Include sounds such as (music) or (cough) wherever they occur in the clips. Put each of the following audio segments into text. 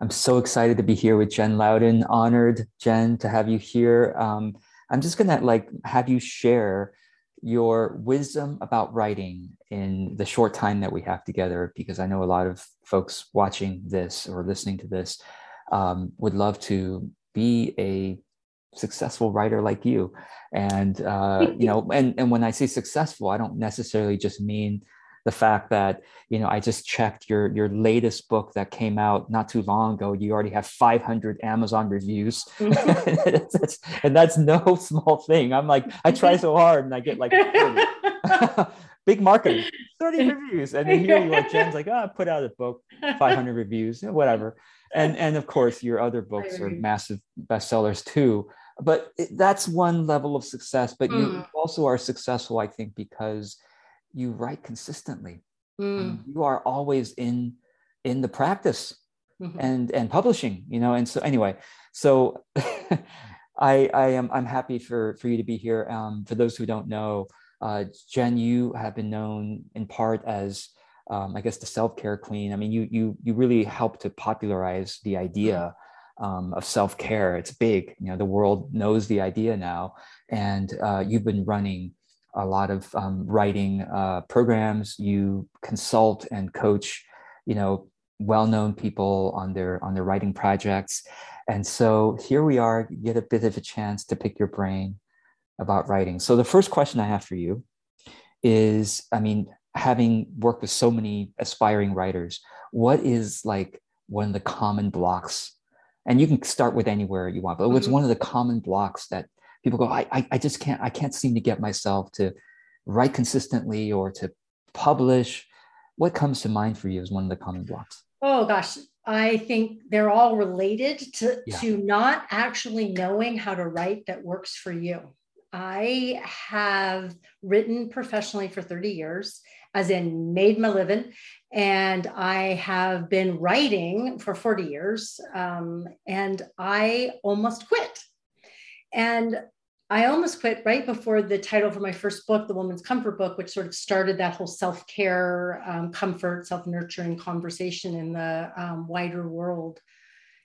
I'm so excited to be here with Jen Louden. Honored, Jen, to have you here. Um, I'm just gonna like have you share your wisdom about writing in the short time that we have together, because I know a lot of folks watching this or listening to this um, would love to be a successful writer like you. And uh, you know, and and when I say successful, I don't necessarily just mean the fact that you know I just checked your your latest book that came out not too long ago. You already have 500 Amazon reviews, (laughs) and that's no small thing. I'm like I try so hard and I get like (laughs) big marketing, 30 reviews, and then here you are, Jen's like, oh, put out a book, 500 reviews, whatever. And and of course your other books are massive bestsellers too. But that's one level of success. But mm. you also are successful, I think, because you write consistently. Mm. you are always in in the practice mm-hmm. and and publishing, you know. And so anyway, so (laughs) I I am I'm happy for for you to be here. Um, for those who don't know, uh, Jen, you have been known in part as um, I guess the self care queen. I mean, you you you really helped to popularize the idea um, of self care. It's big. You know, the world knows the idea now, and uh, you've been running a lot of um, writing uh, programs. You consult and coach, you know, well-known people on their on their writing projects, and so here we are. Get a bit of a chance to pick your brain about writing. So the first question I have for you is, I mean, having worked with so many aspiring writers, what is like one of the common blocks? And you can start with anywhere you want, but what's mm-hmm. one of the common blocks that people go, I, I, I just can't, I can't seem to get myself to write consistently or to publish. What comes to mind for you as one of the common blocks? Oh gosh, I think they're all related to, yeah. to not actually knowing how to write that works for you. I have written professionally for 30 years, as in made my living, and I have been writing for 40 years, um, and I almost quit. And I almost quit right before the title for my first book, The Woman's Comfort Book, which sort of started that whole self care, um, comfort, self nurturing conversation in the um, wider world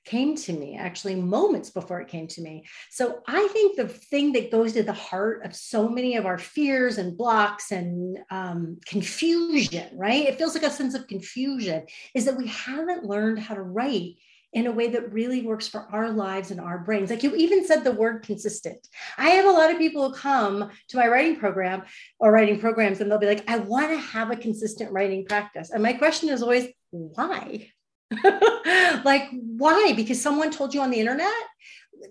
came to me actually moments before it came to me. So I think the thing that goes to the heart of so many of our fears and blocks and um, confusion, right? It feels like a sense of confusion, is that we haven't learned how to write in a way that really works for our lives and our brains. Like you even said the word consistent. I have a lot of people who come to my writing program or writing programs and they'll be like, I want to have a consistent writing practice. And my question is always, why? (laughs) like, why? Because someone told you on the internet?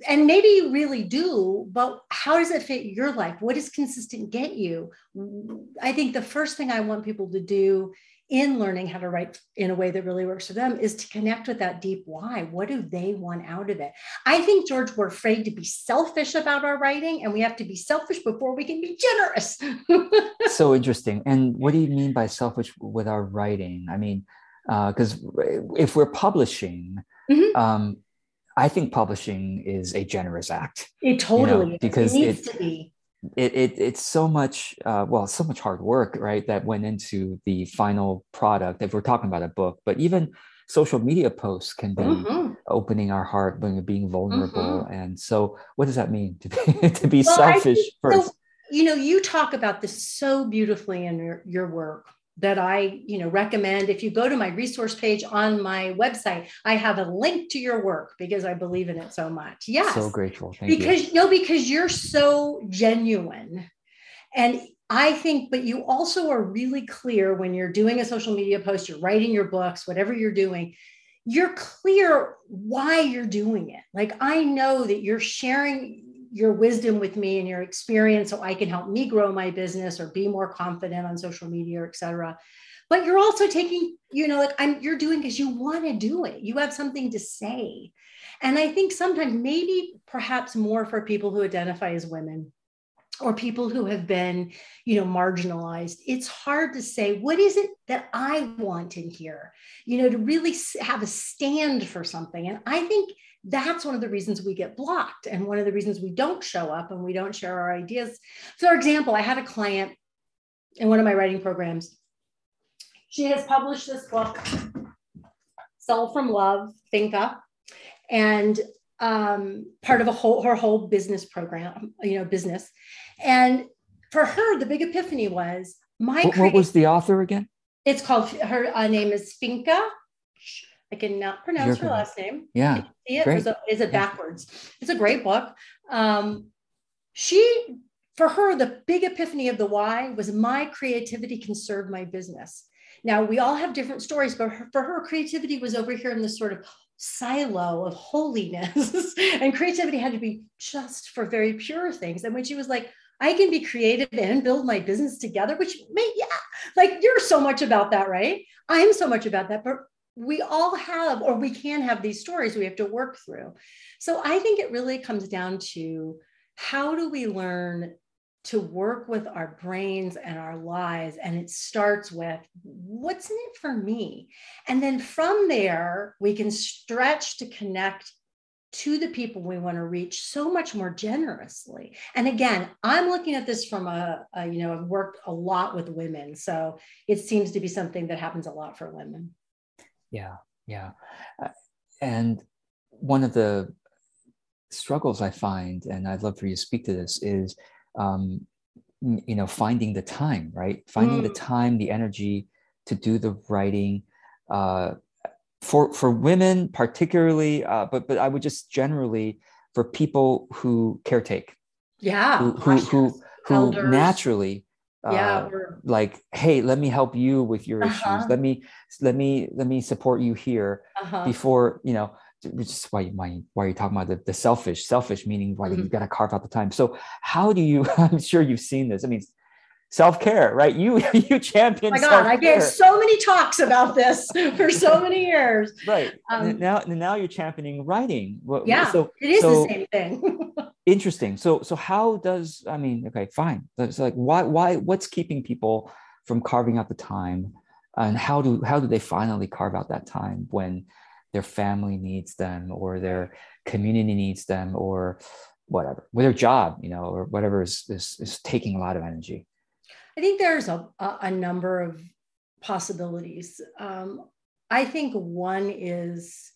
And maybe you really do, but how does it fit your life? What does consistent get you? I think the first thing I want people to do in learning how to write in a way that really works for them is to connect with that deep why. What do they want out of it? I think, George, we're afraid to be selfish about our writing, and we have to be selfish before we can be generous. (laughs) so interesting. And what do you mean by selfish with our writing? I mean, because uh, if we're publishing, mm-hmm. um, I think publishing is a generous act. It totally you know, because it needs it, to be it, it it's so much uh, well so much hard work right that went into the final product if we're talking about a book but even social media posts can be mm-hmm. opening our heart being, being vulnerable mm-hmm. and so what does that mean to be (laughs) to be well, selfish first so, you know you talk about this so beautifully in your, your work that I, you know, recommend. If you go to my resource page on my website, I have a link to your work because I believe in it so much. Yes. So grateful. Thank because you. no, because you're so genuine. And I think, but you also are really clear when you're doing a social media post, you're writing your books, whatever you're doing, you're clear why you're doing it. Like I know that you're sharing your wisdom with me and your experience so I can help me grow my business or be more confident on social media, et cetera. But you're also taking, you know, like I'm you're doing because you want to do it. You have something to say. And I think sometimes maybe perhaps more for people who identify as women or people who have been you know marginalized it's hard to say what is it that i want in here you know to really have a stand for something and i think that's one of the reasons we get blocked and one of the reasons we don't show up and we don't share our ideas. For example, I had a client in one of my writing programs. She has published this book. Sell from Love, Finca, and um, part of a whole her whole business program, you know, business. And for her, the big epiphany was my. What, what was the author again? It's called her uh, name is Finca. I cannot pronounce her last name. Yeah, see it? Great. Is it backwards? It's a great book. Um, she, for her, the big epiphany of the why was my creativity can serve my business. Now we all have different stories, but for her, creativity was over here in this sort of silo of holiness, (laughs) and creativity had to be just for very pure things. And when she was like, I can be creative and build my business together, which may, yeah, like you're so much about that, right? I'm so much about that, but we all have, or we can have these stories we have to work through. So I think it really comes down to how do we learn to work with our brains and our lives? And it starts with what's in it for me? And then from there, we can stretch to connect to the people we want to reach so much more generously. And again, I'm looking at this from a, a, you know, I've worked a lot with women. So it seems to be something that happens a lot for women. Yeah, yeah. Uh, and one of the struggles I find, and I'd love for you to speak to this, is, um, you know, finding the time, right? Finding mm. the time, the energy to do the writing. Uh, for for women particularly, uh, but but I would just generally for people who caretake, yeah, who who who, who naturally, yeah, uh, like hey, let me help you with your uh-huh. issues. Let me let me let me support you here uh-huh. before you know. Which is why why why are you talking about the, the selfish selfish meaning why mm-hmm. you got to carve out the time. So how do you? (laughs) I'm sure you've seen this. I mean, self-care right? You (laughs) you champion oh my god i gave so many talks about this (laughs) for so (laughs) many years. Right. Um, now now you're championing writing. Yeah so it is so, the same thing. Interesting. So so how does i mean okay fine. So like why why what's keeping people from carving out the time? And how do how do they finally carve out that time when their family needs them or their community needs them or whatever with their job you know or whatever is, is, is taking a lot of energy I think there's a, a number of possibilities. Um, I think one is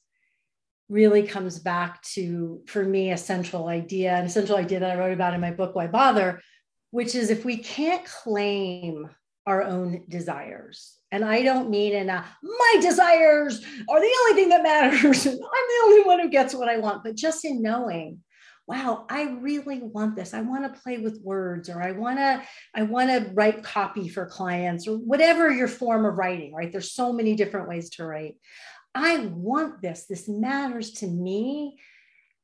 really comes back to, for me, a central idea, and a central idea that I wrote about in my book, Why Bother, which is if we can't claim our own desires, and I don't mean in a my desires are the only thing that matters, (laughs) I'm the only one who gets what I want, but just in knowing wow i really want this. I want to play with words or i want to i want to write copy for clients or whatever your form of writing right? There's so many different ways to write. I want this. This matters to me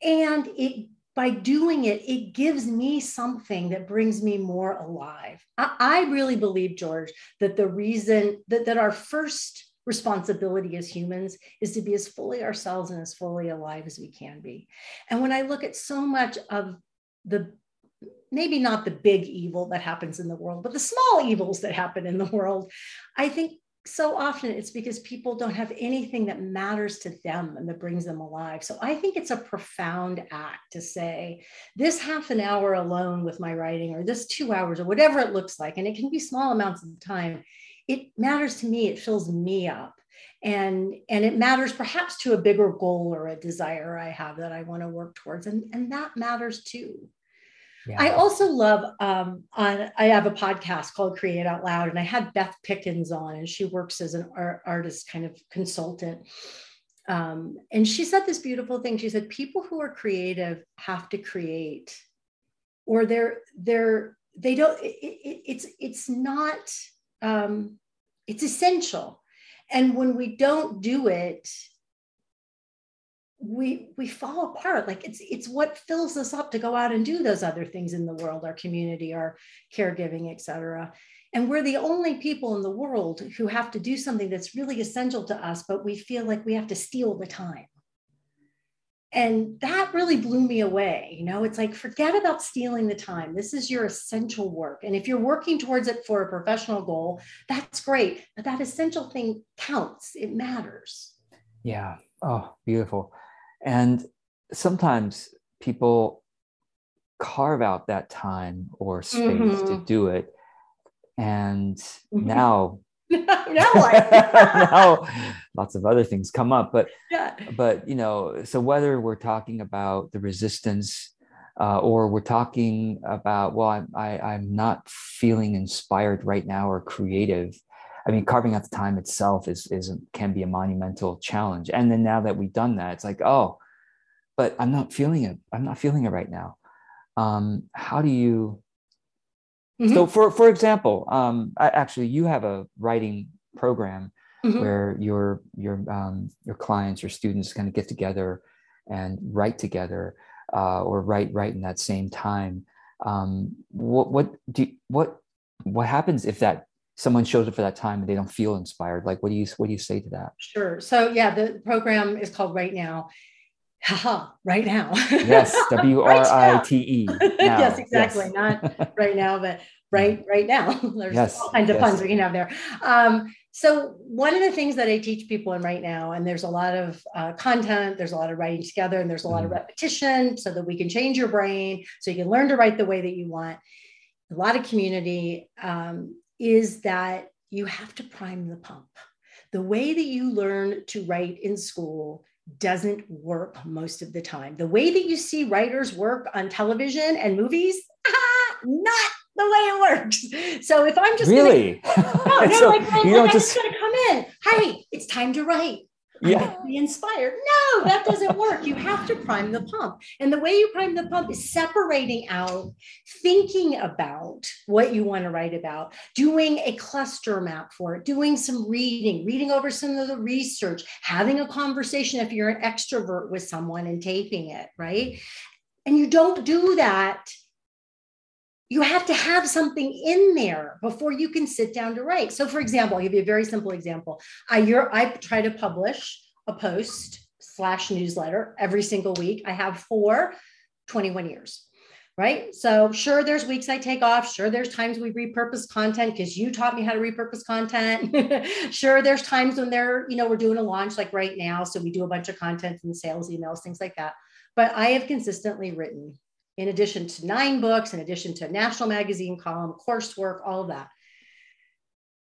and it by doing it it gives me something that brings me more alive. I, I really believe george that the reason that, that our first responsibility as humans is to be as fully ourselves and as fully alive as we can be. And when I look at so much of the maybe not the big evil that happens in the world, but the small evils that happen in the world, I think so often it's because people don't have anything that matters to them and that brings them alive. So I think it's a profound act to say, this half an hour alone with my writing, or this two hours, or whatever it looks like, and it can be small amounts of time, it matters to me it fills me up. And and it matters perhaps to a bigger goal or a desire i have that i want to work towards and and that matters too. Yeah. i also love um on i have a podcast called create out loud and i had beth pickens on and she works as an art, artist kind of consultant. Um, and she said this beautiful thing. She said people who are creative have to create or they're they're they don't it, it, it's it's not um, it's essential. And when we don't do it, we we fall apart. Like it's it's what fills us up to go out and do those other things in the world our community our caregiving etc and we're the only people in the world who have to do something that's really essential to us but we feel like we have to steal the time and that really blew me away you know? It's like forget about stealing the time. This is your essential work. And if you're working towards it for a professional goal that's great. But that essential thing counts. It matters. Yeah. Oh beautiful. And sometimes people carve out that time or space mm-hmm. to do it. And mm-hmm. now (laughs) now what? (laughs) now lots of other things come up, but yeah. but you know, so whether we're talking about the resistance uh, or we're talking about well, I'm I, am i am not feeling inspired right now or creative. I mean, carving out the time itself is is can be a monumental challenge. And then now that we've done that, it's like oh, but I'm not feeling it. I'm not feeling it right now. Um, how do you Mm-hmm. So, for for example, um, I, actually, you have a writing program mm-hmm. where your your um, your clients, your students, kind of get together and write together, uh, or write write in that same time. Um, what what do you, what what happens if that someone shows up for that time and they don't feel inspired? Like, what do you what do you say to that? Sure. So yeah, the program is called Write Now, haha, right now. yes, (laughs) W R I T E. (laughs) Yes, exactly. Yes. Not (laughs) right now, but right right now. There's yes, all kinds of yes. puns we can have there. Um, so one of the things that I teach people in Write Now, and there's a lot of uh, content, there's a lot of writing together, and there's a lot of mm. repetition, so that we can change your brain, so you can learn to write the way that you want. A lot of community um, is that you have to prime the pump. The way that you learn to write in school doesn't work most of the time. The way that you see writers work on television and movies, ah, (laughs) not the way it works. So if I'm just really, gonna, (laughs) no, (laughs) no, so like, well, you don't just gonna come in. Hey, it's time to write. Yeah. Be inspired. No, that doesn't work. You have to prime the pump. And the way you prime the pump is separating out, thinking about what you want to write about, doing a cluster map for it, doing some reading, reading over some of the research, having a conversation if you're an extrovert with someone and taping it, right? And you don't do that you have to have something in there before you can sit down to write. So, for example, I'll give you a very simple example. I, I try to publish a post slash newsletter every single week. I have for 21 years, right? So, sure, there's weeks I take off. Sure, there's times we repurpose content because you taught me how to repurpose content. (laughs) sure, there's times when they're, you know, we're doing a launch like right now. So, we do a bunch of content and sales emails, things like that. But I have consistently written in addition to nine books, in addition to national magazine column, coursework, all of that,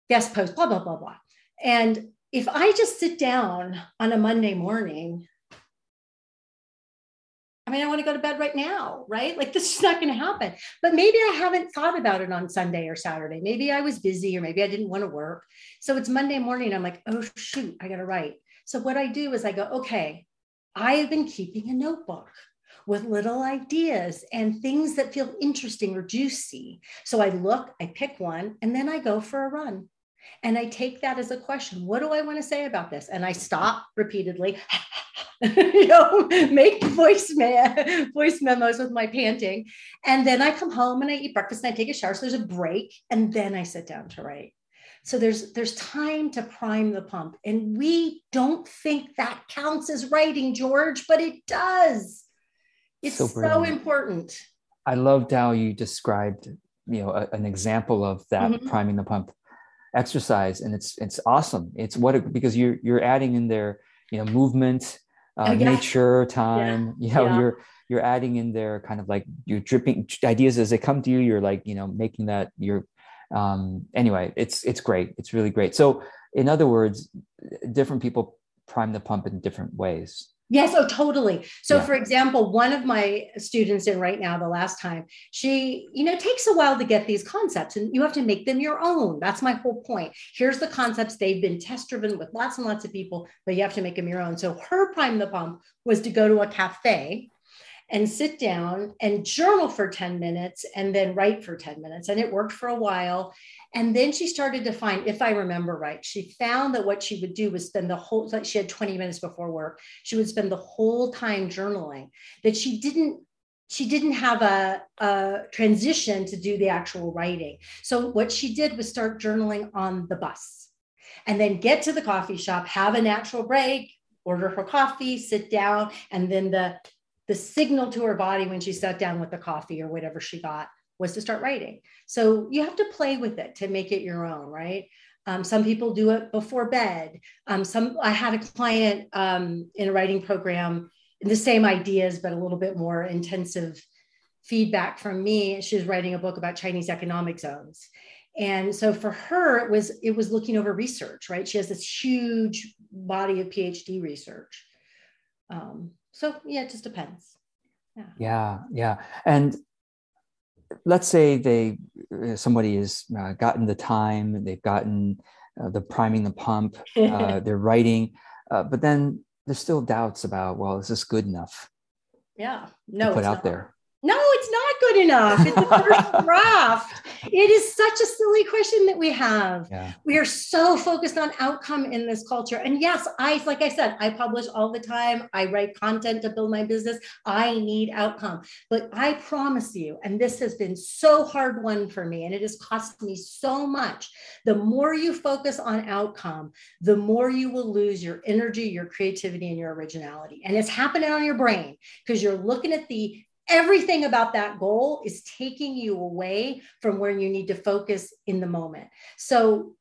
guest post, blah, blah, blah, blah. And if I just sit down on a Monday morning, I mean, I want to go to bed right now, right? Like this is not going to happen. But maybe I haven't thought about it on Sunday or Saturday. Maybe I was busy or maybe I didn't want to work. So it's Monday morning. I'm like, oh, shoot, I got to write. So what I do is I go, okay, I have been keeping a notebook with little ideas and things that feel interesting or juicy. So I look, I pick one, and then I go for a run. And I take that as a question. What do I want to say about this? And I stop repeatedly, (laughs) you know, (laughs) make voice, me- (laughs) voice memos with my panting. And then I come home and I eat breakfast and I take a shower. So there's a break. And then I sit down to write. So there's there's time to prime the pump. And we don't think that counts as writing, George, but it does. It's so, so important. I loved how you described, you know, a, an example of that mm-hmm. priming the pump exercise, and it's it's awesome. It's what it, because you're you're adding in there, you know, movement, uh, oh, yeah. nature, time. Yeah. (laughs) You know, yeah. you're you're adding in there kind of like you're dripping ideas as they come to you. You're like you know making that you're um, anyway. It's it's great. It's really great. So in other words, different people prime the pump in different ways. Yes, oh, totally. So, yeah. for example, one of my students in Write Now, the last time, she, you know, takes a while to get these concepts and you have to make them your own. That's my whole point. Here's the concepts. They've been test driven with lots and lots of people, but you have to make them your own. So, her prime the pump was to go to a cafe and sit down and journal for 10 minutes and then write for 10 minutes. And it worked for a while. And then she started to find, if I remember right, she found that what she would do was spend the whole, like she had 20 minutes before work, she would spend the whole time journaling, that she didn't she didn't have a, a, transition to do the actual writing. So what she did was start journaling on the bus and then get to the coffee shop, have a natural break, order her coffee, sit down, and then the the signal to her body when she sat down with the coffee or whatever she got was to start writing. So you have to play with it to make it your own, right? Um, some people do it before bed. Um, some I had a client um, in a writing program, the same ideas, but a little bit more intensive feedback from me. She was writing a book about Chinese economic zones. and so for her it was it was looking over research right she has this huge body of phd research um, so yeah it just depends yeah yeah, yeah. and let's say they uh, somebody has uh, gotten the time they've gotten uh, the priming the pump (laughs) uh, they're writing uh, but then there's still doubts about well is this good enough yeah no put out not. there no, it's not good enough. It's the first (laughs) draft. It is such a silly question that we have. Yeah. We are so focused on outcome in this culture. And yes, I, like I said, I publish all the time. I write content to build my business. I need outcome. But I promise you, and this has been so hard one for me, and it has cost me so much. The more you focus on outcome, the more you will lose your energy, your creativity, and your originality. And it's happening on your brain because you're looking at the everything about that goal is taking you away from where you need to focus in the moment. So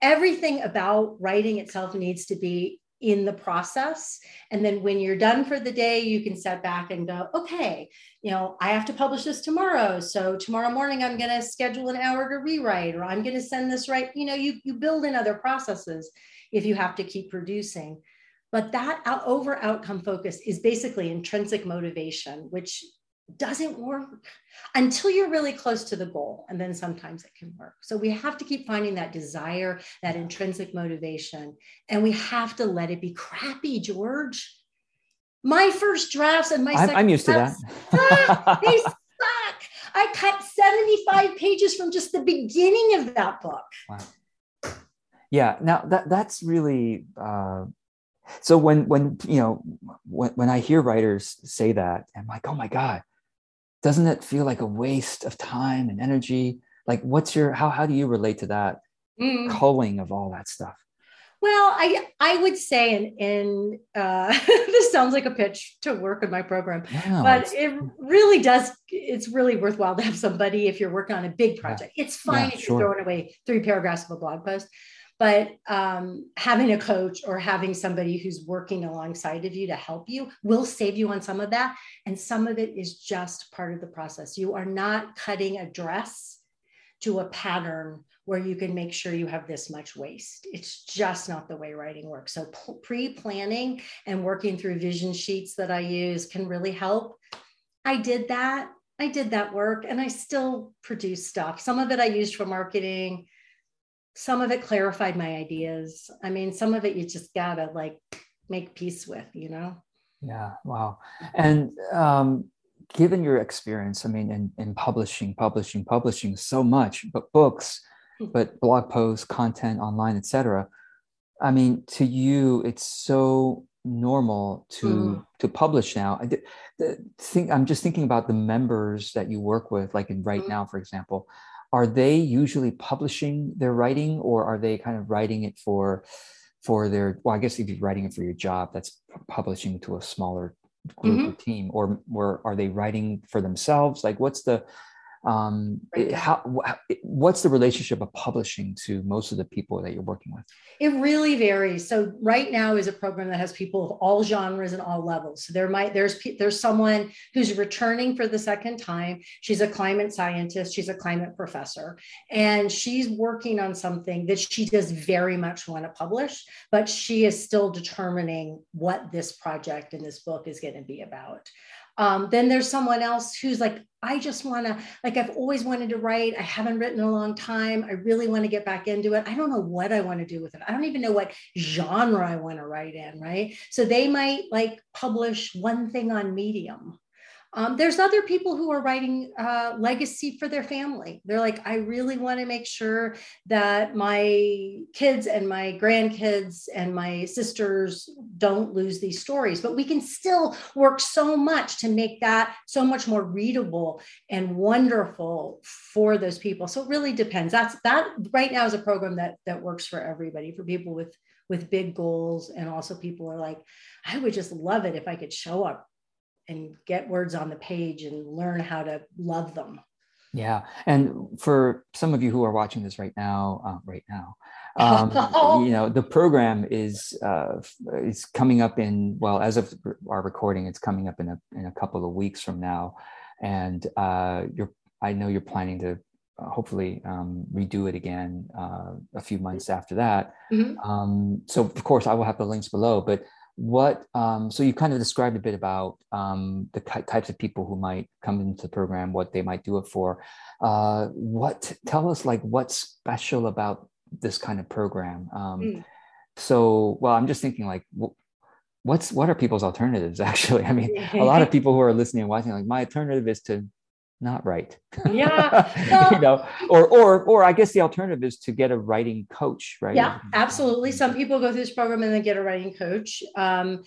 everything about writing itself needs to be in the process. And then when you're done for the day, you can set back and go, okay, you know, I have to publish this tomorrow. So tomorrow morning, I'm going to schedule an hour to rewrite, or I'm going to send this right. You know, you, you build in other processes if you have to keep producing. But that over outcome focus is basically intrinsic motivation, which doesn't work until you're really close to the goal. And then sometimes it can work. So we have to keep finding that desire, that intrinsic motivation, and we have to let it be crappy, George. My first drafts and my I'm, I'm used to that. they (laughs) suck. I cut 75 pages from just the beginning of that book. Wow. Yeah. Now that that's really uh, so when when you know when, when I hear writers say that, I'm like, oh my God, doesn't it feel like a waste of time and energy like what's your how how do you relate to that mm. culling of all that stuff well i i would say in in uh, (laughs) this sounds like a pitch to work in my program yeah, but it really does it's really worthwhile to have somebody if you're working on a big project yeah. it's fine yeah, if sure. you're throwing away three paragraphs of a blog post but um, having a coach or having somebody who's working alongside of you to help you will save you on some of that. And some of it is just part of the process. You are not cutting a dress to a pattern where you can make sure you have this much waste it's just not the way writing works. So pre-planning and working through vision sheets that i use can really help. I did that. I did that work and i still produce stuff. Some of it i used for marketing some of it clarified my ideas. I mean, some of it you just gotta like make peace with, you know? Yeah, wow. And um, given your experience, I mean, in, in publishing, publishing, publishing so much, but books, hmm. but blog posts, content online, etc. I mean, to you, it's so normal to mm. to publish now. I think I'm just thinking about the members that you work with, like in Write mm. Now, for example are they usually publishing their writing or are they kind of writing it for for their well i guess if you're writing it for your job that's publishing to a smaller group mm-hmm. or team or, or are they writing for themselves like what's the um right. how what's the relationship of publishing to most of the people that you're working with? It really varies. So Write Now is a program that has people of all genres and all levels. So there might there's there's someone who's returning for the second time. She's a climate scientist. She's a climate professor. And she's working on something that she does very much want to publish but she is still determining what this project and this book is going to be about um, then there's someone else who's like, I just want to, like, I've always wanted to write. I haven't written in a long time. I really want to get back into it. I don't know what I want to do with it. I don't even know what genre I want to write in, right? So they might like publish one thing on Medium um, there's other people who are writing uh, legacy for their family. They're like, I really want to make sure that my kids and my grandkids and my sisters don't lose these stories. But we can still work so much to make that so much more readable and wonderful for those people. So it really depends. That's that Write Now is a program that that works for everybody, for people with with big goals, and also people are like, I would just love it if I could show up and get words on the page and learn how to love them. Yeah, and for some of you who are watching this right now, uh, right now, (laughs) um, you know the program is uh, is coming up in well, as of our recording, it's coming up in a in a couple of weeks from now, and uh, you're I know you're planning to hopefully um, redo it again uh, a few months after that. Mm-hmm. Um, so of course I will have the links below. But what um, so you kind of described a bit about um, the types of people who might come into the program, what they might do it for. Uh, what tell us like what's special about this kind of program? Mm. So well, I'm just thinking like. what's what are people's alternatives (laughs) actually i mean a lot of (laughs) people who are listening and watching like my alternative is to not right. Yeah. (laughs) you know, or or or I guess the alternative is to get a writing coach, right? Yeah, absolutely. Some people go through this program and then get a writing coach. Um,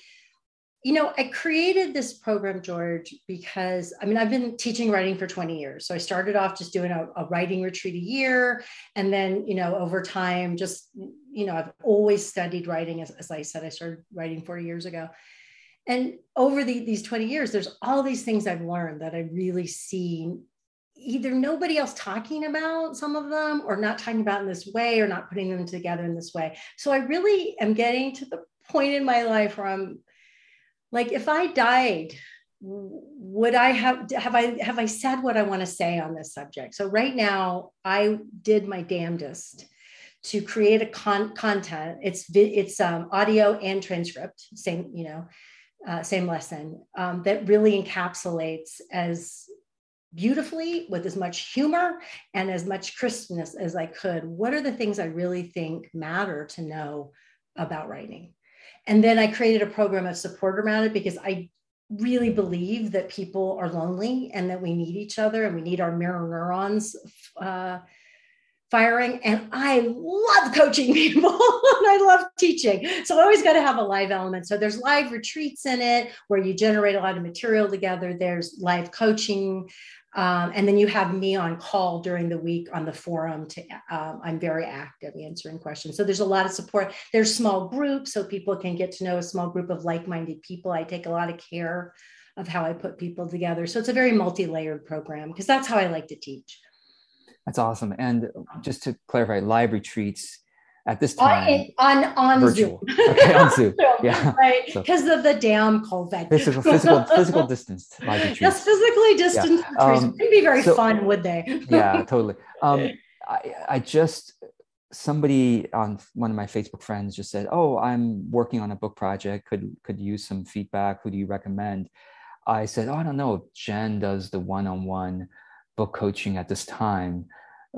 you know, I created this program, George, because I mean, I've been teaching writing for 20 years. So I started off just doing a, a writing retreat a year. And then, you know, over time, just, you know, I've always studied writing. As, as I said, I started writing 40 years ago and over the, these 20 years there's all these things i've learned that i really see either nobody else talking about some of them or not talking about in this way or not putting them together in this way. So i really am getting to the point in my life where i'm like if i died would i have have i have i said what i want to say on this subject? So Write Now i did my damnedest to create a con- content. It's it's um, audio and transcript same you know uh, same lesson um, that really encapsulates as beautifully with as much humor and as much crispness as I could. What are the things I really think matter to know about writing? And then I created a program of support around it because I really believe that people are lonely and that we need each other and we need our mirror neurons uh, firing and i love coaching (laughs) people and i love teaching. So i always got to have a live element. So there's live retreats in it where you generate a lot of material together. There's live coaching um, and then you have me on call during the week on the forum to um, i'm very active answering questions. So there's a lot of support. There's small groups so people can get to know a small group of like-minded people. I take a lot of care of how i put people together. So it's a very multi-layered program because that's how i like to teach that's awesome. And just to clarify, live retreats at this time on on, on. Zoom. okay, on Zoom. (laughs) Yeah. Right. Because so, of the damn COVID. Physical physical physical distance live (laughs) retreats. Yes, physically distant yeah. um, Wouldn't be very so, fun, would they? (laughs) yeah, totally. Um, I, I just somebody on one of my Facebook friends just said, "Oh, I'm working on a book project. Could could use some feedback. Who do you recommend?" I said, "Oh, I don't know. Jen does the one-on-one book coaching at this time,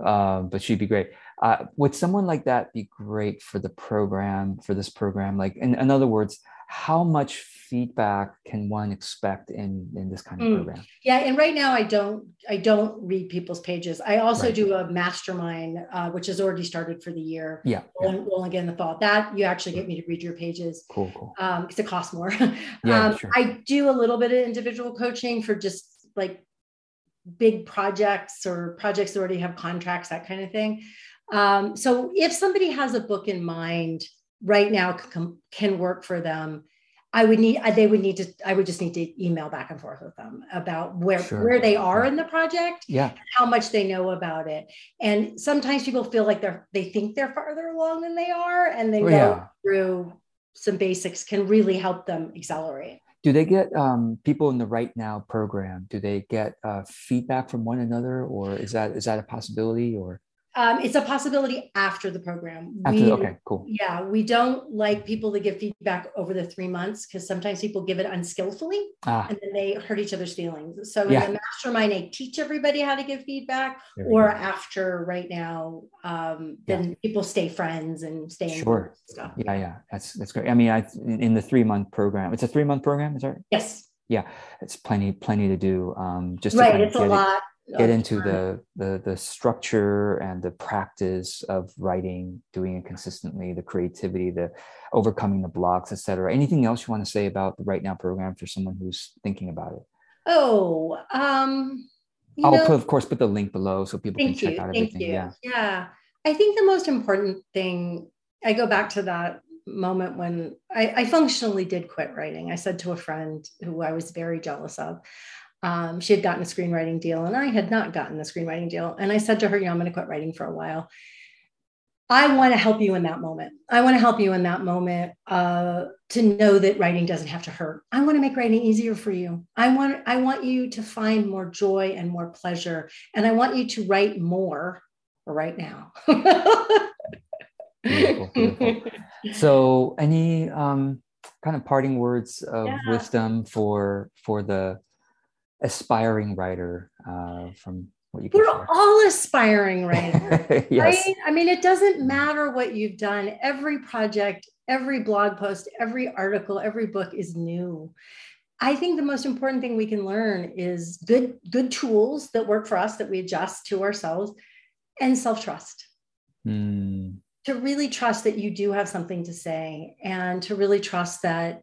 uh, but she'd be great. Uh, would someone like that be great for the program, for this program? Like, in, in other words, how much feedback can one expect in in this kind of mm. program yeah and right now i don't i don't read people's pages i also right. do a mastermind uh, which has already started for the year yeah, yeah. We'll, again in the thought that you actually get me to read your pages cool cool um because it costs more (laughs) yeah, um, sure. i do a little bit of individual coaching for just like big projects or projects that already have contracts, that kind of thing. Um, so if somebody has a book in mind Write Now can, can work for them, I would need they would need to I would just need to email back and forth with them about where sure. where they are in the project, yeah, how much they know about it. And sometimes people feel like they're they think they're farther along than they are, and they oh, go yeah. through some basics can really help them accelerate do they get um, people in the Write Now program? Do they get uh, feedback from one another or is that is that a possibility or um, it's a possibility after the program. After, we, okay, cool. Yeah, we don't like people to give feedback over the three months because sometimes people give it unskillfully ah. and then they hurt each other's feelings. So yeah. in the mastermind, I teach everybody how to give feedback, or after Write Now, um, then yeah. people stay friends and stay in sure. stuff. Yeah, yeah, that's that's great. I mean, I in the three month program, it's a three month program, is that right? Yes. Yeah, it's plenty plenty to do. Um, just right, it's a lot. It get into the, the the structure and the practice of writing doing it consistently the creativity the overcoming the blocks etc anything else you want to say about the Write Now program for someone who's thinking about it? Oh um i'll know, put, of course put the link below so people can check you, out everything. yeah. Yeah. I think the most important thing i go back to that moment when I, I functionally did quit writing. I said to a friend who i was very jealous of um, she had gotten a screenwriting deal and I had not gotten the screenwriting deal. And I said to her, you know, I'm going to quit writing for a while. I want to help you in that moment. I want to help you in that moment uh, to know that writing doesn't have to hurt. I want to make writing easier for you. I want I want you to find more joy and more pleasure, and I want you to write more right now. beautiful, beautiful. (laughs) So, any um, kind of parting words of yeah. wisdom for for the aspiring writer uh, from what you we're share. all aspiring (laughs) writers yes. right i mean it doesn't matter what you've done every project every blog post every article every book is new i think the most important thing we can learn is good good tools that work for us that we adjust to ourselves and self-trust mm. to really trust that you do have something to say and to really trust that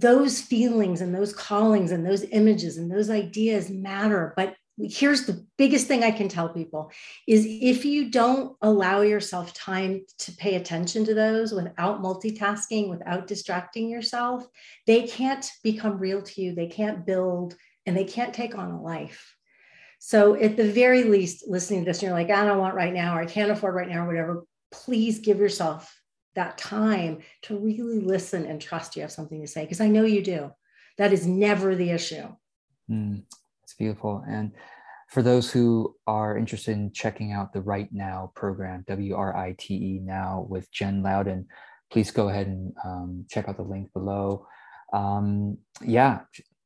those feelings and those callings and those images and those ideas matter. But here's the biggest thing i can tell people is if you don't allow yourself time to pay attention to those without multitasking without distracting yourself they can't become real to you. They can't build and they can't take on a life. So at the very least listening to this you're like i don't want Write Now or i can't afford Write Now or whatever please give yourself that time to really listen and trust you have something to say because I know you do. That is never the issue. Mm, it's beautiful. And for those who are interested in checking out the Write Now program, W R I T E Now with Jen Louden, please go ahead and um, check out the link below. Um, yeah,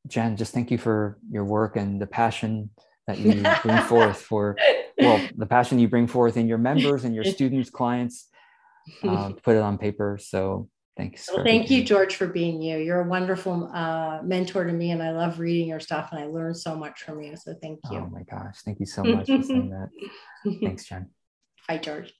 Jen, just thank you for your work and the passion that you (laughs) bring forth for, well, the passion you bring forth in your members and your (laughs) students, clients, (laughs) uh, put it on paper. So thanks. Well, thank you, George, for being you. You're a wonderful uh, mentor to me, and I love reading your stuff, and I learned so much from you. So thank you. Oh my gosh, thank you so much for saying that. (laughs) Thanks, Jen. Hi, George.